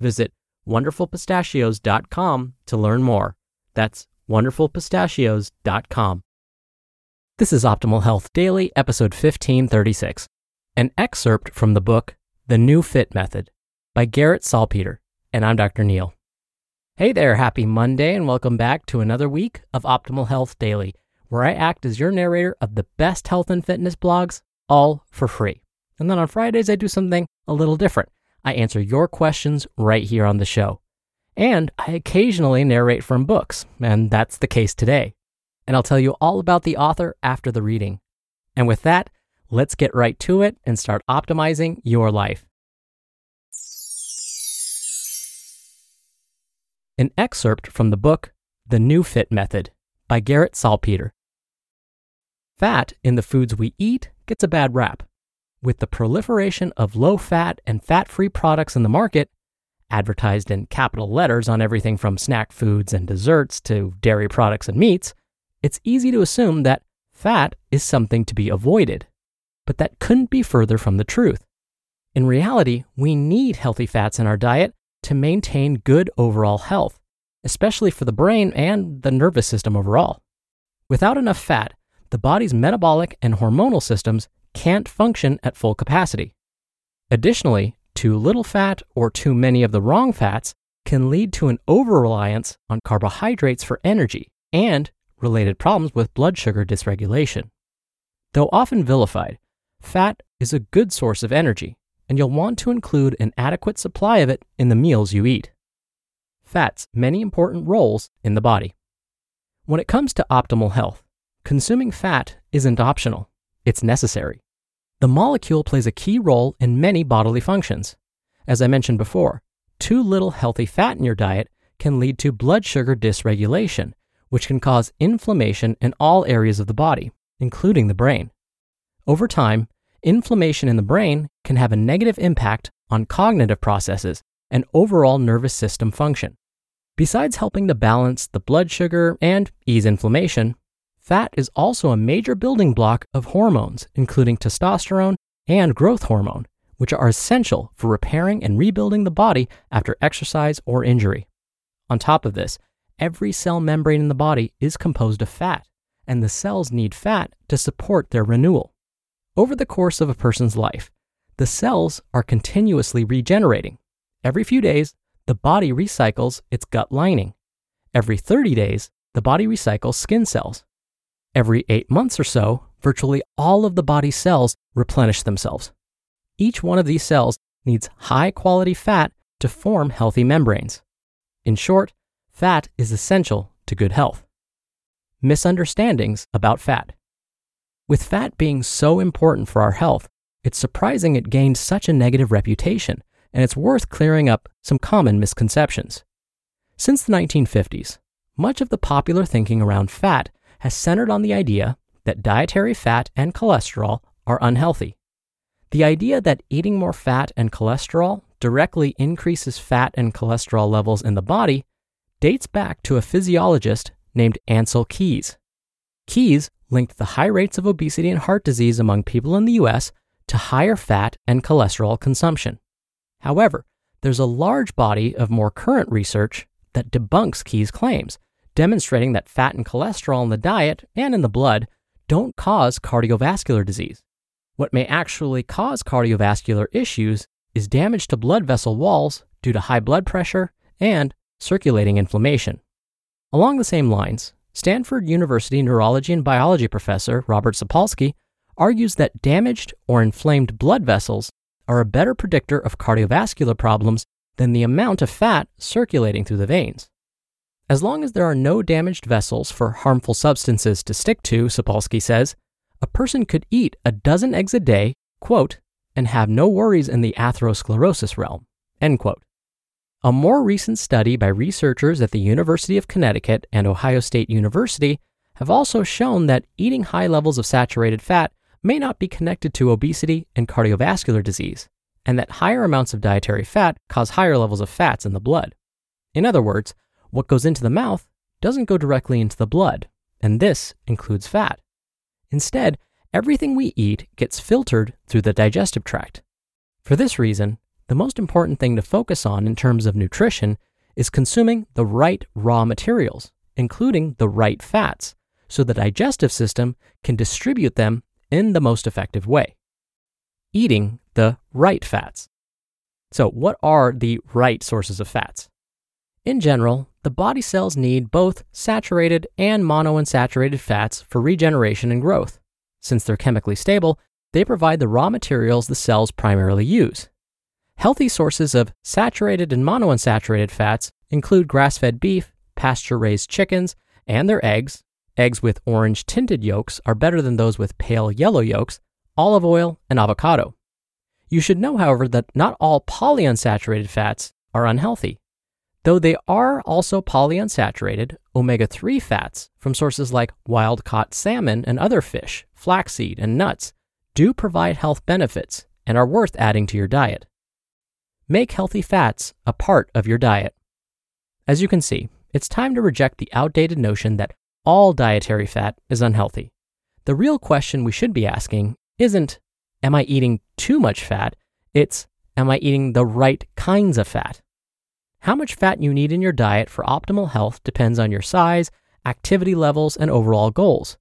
Visit wonderfulpistachios.com to learn more. That's wonderfulpistachios.com. This is Optimal Health Daily, episode 1536, an excerpt from the book The NeuFit Method by Garrett Salpeter, and I'm Dr. Neal. Hey there, happy Monday, and welcome back to another week of Optimal Health Daily, where I act as your narrator of the best health and fitness blogs, all for free. And then on Fridays, I do something a little different. I answer your questions right here on the show. And I occasionally narrate from books, and that's the case today. And I'll tell you all about the author after the reading. And with that, let's get right to it and start optimizing your life. An excerpt from the book The NeuFit Method by Garrett Salpeter. Fat in the foods we eat gets a bad rap. With the proliferation of low fat and fat free products in the market, advertised in capital letters on everything from snack foods and desserts to dairy products and meats, it's easy to assume that fat is something to be avoided. But that couldn't be further from the truth. In reality, we need healthy fats in our diet to maintain good overall health, especially for the brain and the nervous system overall. Without enough fat, the body's metabolic and hormonal systems can't function at full capacity. Additionally, too little fat or too many of the wrong fats can lead to an over reliance on carbohydrates for energy and related problems with blood sugar dysregulation. Though often vilified, fat is a good source of energy and you'll want to include an adequate supply of it in the meals you eat. Fats many important roles in the body. When it comes to optimal health, consuming fat isn't optional, it's necessary. The molecule plays a key role in many bodily functions. As I mentioned before, too little healthy fat in your diet can lead to blood sugar dysregulation, which can cause inflammation in all areas of the body, including the brain. Over time, inflammation in the brain can have a negative impact on cognitive processes and overall nervous system function. Besides helping to balance the blood sugar and ease inflammation, fat is also a major building block of hormones, including testosterone and growth hormone, which are essential for repairing and rebuilding the body after exercise or injury. On top of this, every cell membrane in the body is composed of fat, and the cells need fat to support their renewal. Over the course of a person's life, the cells are continuously regenerating. Every few days, the body recycles its gut lining. Every 30 days, the body recycles skin cells. Every eight months or so, virtually all of the body's cells replenish themselves. Each one of these cells needs high quality fat to form healthy membranes. In short, fat is essential to good health. Misunderstandings about fat. With fat being so important for our health, it's surprising it gained such a negative reputation, and it's worth clearing up some common misconceptions. Since the 1950s, much of the popular thinking around fat has centered on the idea that dietary fat and cholesterol are unhealthy. The idea that eating more fat and cholesterol directly increases fat and cholesterol levels in the body dates back to a physiologist named Ancel Keys. Keys linked the high rates of obesity and heart disease among people in the US to higher fat and cholesterol consumption. However, there's a large body of more current research that debunks Keys' claims, demonstrating that fat and cholesterol in the diet and in the blood don't cause cardiovascular disease. What may actually cause cardiovascular issues is damage to blood vessel walls due to high blood pressure and circulating inflammation. Along the same lines, Stanford University neurology and biology professor Robert Sapolsky argues that damaged or inflamed blood vessels are a better predictor of cardiovascular problems than the amount of fat circulating through the veins. As long as there are no damaged vessels for harmful substances to stick to, Sapolsky says, a person could eat a dozen eggs a day, quote, and have no worries in the atherosclerosis realm, end quote. A more recent study by researchers at the University of Connecticut and Ohio State University have also shown that eating high levels of saturated fat may not be connected to obesity and cardiovascular disease, and that higher amounts of dietary fat cause higher levels of fats in the blood. In other words, what goes into the mouth doesn't go directly into the blood, and this includes fat. Instead, everything we eat gets filtered through the digestive tract. For this reason, the most important thing to focus on in terms of nutrition is consuming the right raw materials, including the right fats, so the digestive system can distribute them in the most effective way. Eating the right fats. So, what are the right sources of fats? In general, the body cells need both saturated and monounsaturated fats for regeneration and growth. Since they're chemically stable, they provide the raw materials the cells primarily use. Healthy sources of saturated and monounsaturated fats include grass fed beef, pasture raised chickens, and their eggs. Eggs with orange tinted yolks are better than those with pale yellow yolks, olive oil, and avocado. You should know, however, that not all polyunsaturated fats are unhealthy. Though they are also polyunsaturated, omega 3 fats from sources like wild caught salmon and other fish, flaxseed, and nuts do provide health benefits and are worth adding to your diet. Make healthy fats a part of your diet. As you can see, it's time to reject the outdated notion that all dietary fat is unhealthy. The real question we should be asking isn't, Am I eating too much fat? It's, Am I eating the right kinds of fat? How much fat you need in your diet for optimal health depends on your size, activity levels, and overall goals.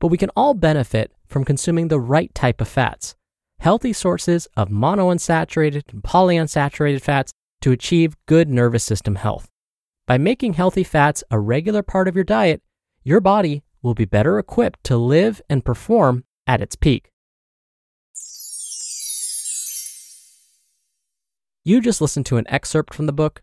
But we can all benefit from consuming the right type of fats, healthy sources of monounsaturated and polyunsaturated fats to achieve good nervous system health. By making healthy fats a regular part of your diet, your body will be better equipped to live and perform at its peak. You just listened to an excerpt from the book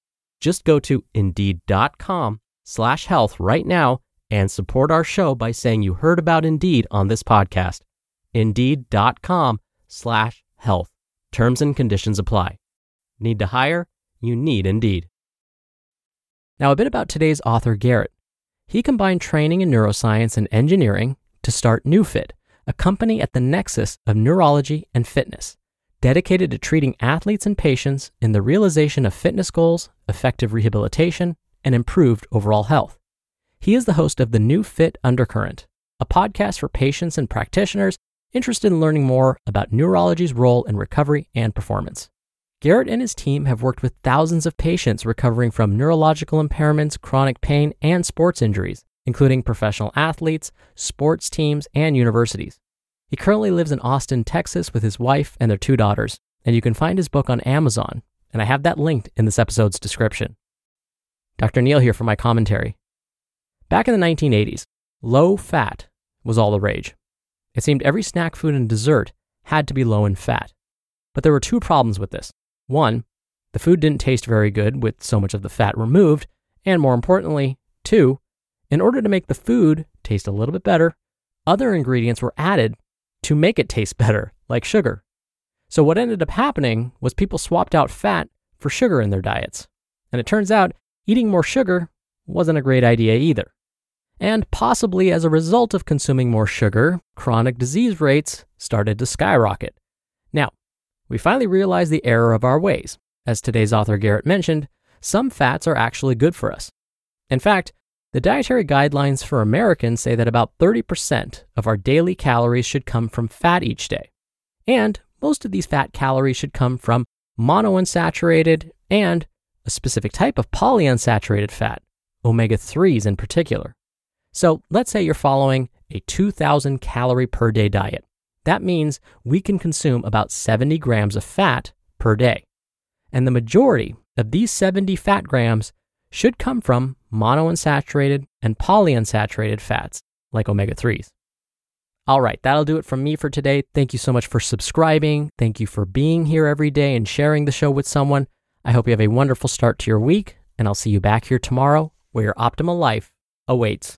Just go to indeed.com slash health right now and support our show by saying you heard about Indeed on this podcast. Indeed.com slash health. Terms and conditions apply. Need to hire? You need Indeed. Now, a bit about today's author, Garrett. He combined training in neuroscience and engineering to start NeuFit, a company at the nexus of neurology and fitness dedicated to treating athletes and patients in the realization of fitness goals, effective rehabilitation, and improved overall health. He is the host of the NeuFit Undercurrent, a podcast for patients and practitioners interested in learning more about neurology's role in recovery and performance. Garrett and his team have worked with thousands of patients recovering from neurological impairments, chronic pain, and sports injuries, including professional athletes, sports teams, and universities. He currently lives in Austin, Texas with his wife and their two daughters, and you can find his book on Amazon, and I have that linked in this episode's description. Dr. Neal here for my commentary. Back in the 1980s, low fat was all the rage. It seemed every snack food and dessert had to be low in fat. But there were two problems with this. One, the food didn't taste very good with so much of the fat removed, and more importantly, two, in order to make the food taste a little bit better, other ingredients were added to make it taste better, like sugar. So what ended up happening was people swapped out fat for sugar in their diets. And it turns out eating more sugar wasn't a great idea either. And possibly as a result of consuming more sugar, chronic disease rates started to skyrocket. Now, we finally realized the error of our ways. As today's author Garrett mentioned, some fats are actually good for us. In fact, the dietary guidelines for Americans say that about 30% of our daily calories should come from fat each day. And most of these fat calories should come from monounsaturated and a specific type of polyunsaturated fat, omega 3s in particular. So let's say you're following a 2,000 calorie per day diet. That means we can consume about 70 grams of fat per day. And the majority of these 70 fat grams should come from monounsaturated and polyunsaturated fats like omega 3s. All right, that'll do it from me for today. Thank you so much for subscribing. Thank you for being here every day and sharing the show with someone. I hope you have a wonderful start to your week, and I'll see you back here tomorrow where your optimal life awaits.